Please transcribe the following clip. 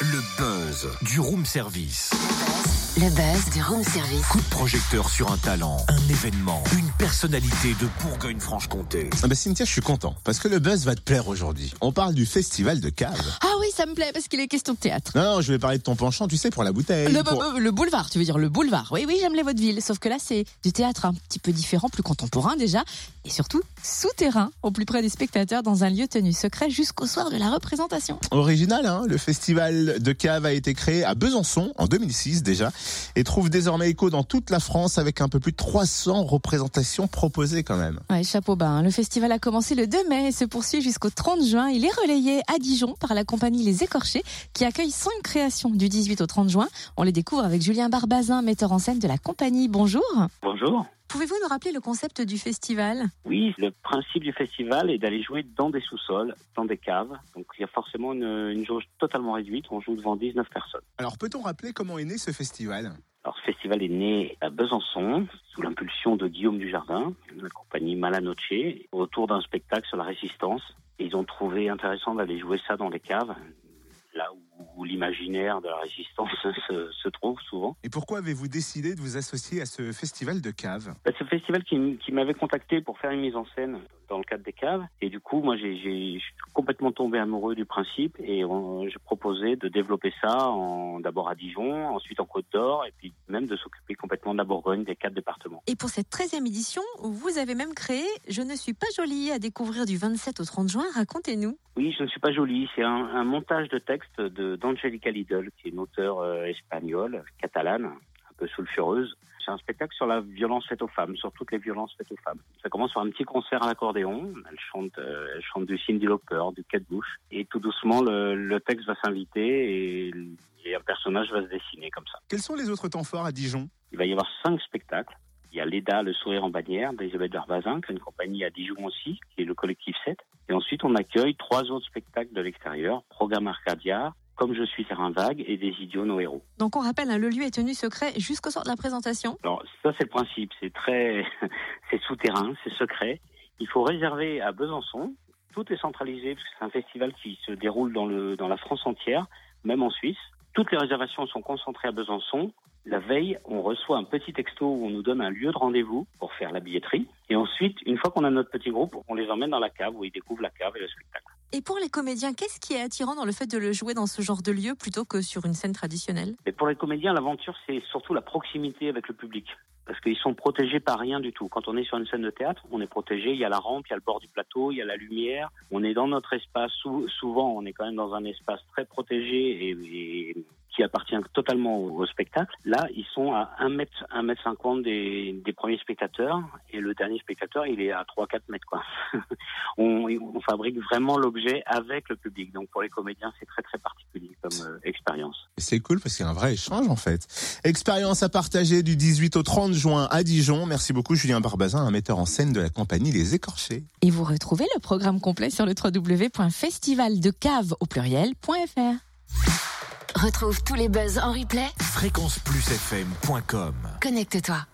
Le buzz du room service. Le buzz du room service. Coup de projecteur sur un talent, un événement, une personnalité de Bourgogne-Franche-Comté. Ah bah Cynthia, je suis content parce que le buzz va te plaire aujourd'hui. On parle du festival de cave. Ah oui, ça me plaît parce qu'il est question de théâtre. Non, non, je vais parler de ton penchant, tu sais, pour la bouteille. Le, pour- le- le boulevard, tu veux dire le boulevard. Oui, oui, j'aime les vaudevilles. Sauf que là, c'est du théâtre un petit peu différent, plus contemporain déjà. Et surtout, souterrain, au plus près des spectateurs, dans un lieu tenu secret jusqu'au soir de la représentation. Original, hein le festival de cave a été créé à Besançon en 2006 déjà et trouve désormais écho dans toute la France avec un peu plus de 300 représentations proposées quand même. Ouais, chapeau bas. hein. Le festival a commencé le 2 mai et se poursuit jusqu'au 30 juin. Il est relayé à Dijon par la compagnie Les Écorchés, qui accueille 5 créations du 18 au 30 juin. On les découvre avec Julien Barbazin, metteur en scène de la compagnie. Bonjour. Bonjour. Pouvez-vous nous rappeler le concept du festival? Oui, le principe du festival est d'aller jouer dans des sous-sols, dans des caves. Donc il y a forcément une, une jauge totalement réduite. On joue devant 19 personnes. Alors peut-on rappeler comment est né ce festival? Alors ce festival est né à Besançon, sous l'impulsion de Guillaume Dujardin, de la compagnie Malanoche, autour d'un spectacle sur la résistance. Et ils ont trouvé intéressant d'aller jouer ça dans les caves, où, l'imaginaire de la résistance se, se trouve souvent. Et pourquoi avez-vous décidé de vous associer à ce festival de cave Bah, festival qui, m'avait contacté pour faire une mise en scène dans le cadre des caves. Et du coup, moi, j'ai, complètement tombé amoureux du principe et on- j'ai proposé de développer ça d'abord à Dijon, ensuite en Côte d'Or et puis même de s'occuper complètement de la Bourgogne, des quatre départements. Et pour cette 13e édition, vous avez même créé Je ne suis pas jolie à découvrir du 27 au 30 juin. Racontez-nous. Oui, je ne suis pas jolie. C'est un, un montage de texte de, d'Angelica Lidl, qui est une auteure euh, espagnole, catalane, peu sulfureuse. C'est un spectacle sur la violence faite aux femmes, sur toutes les violences faites aux femmes. Ça commence par un petit concert à l'accordéon. Elle chante, euh, elle chante du Cindy Lauper, du Kate Bush. Et tout doucement, le, le texte va s'inviter et, et un personnage va se dessiner comme ça. Quels sont les autres temps forts à Dijon? Il va y avoir cinq spectacles. Il y a l'EDA, le sourire en bannière, d'Elisabeth Darvazin, qui est une compagnie à Dijon aussi, qui est le collectif 7. Et ensuite, on accueille trois autres spectacles de l'extérieur, Programme Arcadia, Comme je suis terrain vague et Des idiots nos héros. Donc on rappelle, hein, le lieu est tenu secret jusqu'au soir de la présentation. Alors ça, c'est le principe. C'est très, c'est souterrain, c'est secret. Il faut réserver à Besançon. Tout est centralisé parce que c'est un festival qui se déroule dans le, dans la France entière, même en Suisse. Toutes les réservations sont concentrées à Besançon. La veille, on reçoit un petit texto où on nous donne un lieu de rendez-vous pour faire la billetterie. Et ensuite, une fois qu'on a notre petit groupe, on les emmène dans la cave où ils découvrent la cave et le spectacle. Et pour les comédiens, qu'est-ce qui est attirant dans le fait de le jouer dans ce genre de lieu plutôt que sur une scène traditionnelle? Pour les comédiens, l'aventure, c'est surtout la proximité avec le public. Parce qu'ils sont protégés par rien du tout. Quand on est sur une scène de théâtre, on est protégé. Il y a la rampe, il y a le bord du plateau, il y a la lumière. On est dans notre espace. Sou- souvent, on est quand même dans un espace très protégé et qui appartient totalement au, au spectacle. Là, ils sont à 1 mètre, 1 mètre 50 des, des premiers spectateurs. Et le dernier spectateur, il est à 3-4 mètres, quoi. on, on fabrique vraiment l'objet avec le public. Donc, pour les comédiens, c'est très, très particulier comme euh, expérience. C'est cool parce qu'il y a un vrai échange en fait. Expérience à partager du 18 au 30 juin à Dijon. Merci beaucoup Julien Barbazin, un metteur en scène de la compagnie Les Écorchés. Et vous retrouvez le programme complet sur le www.festivaldecave au pluriel.fr. Retrouve tous les buzz en replay. Fréquenceplusfm.com Connecte-toi.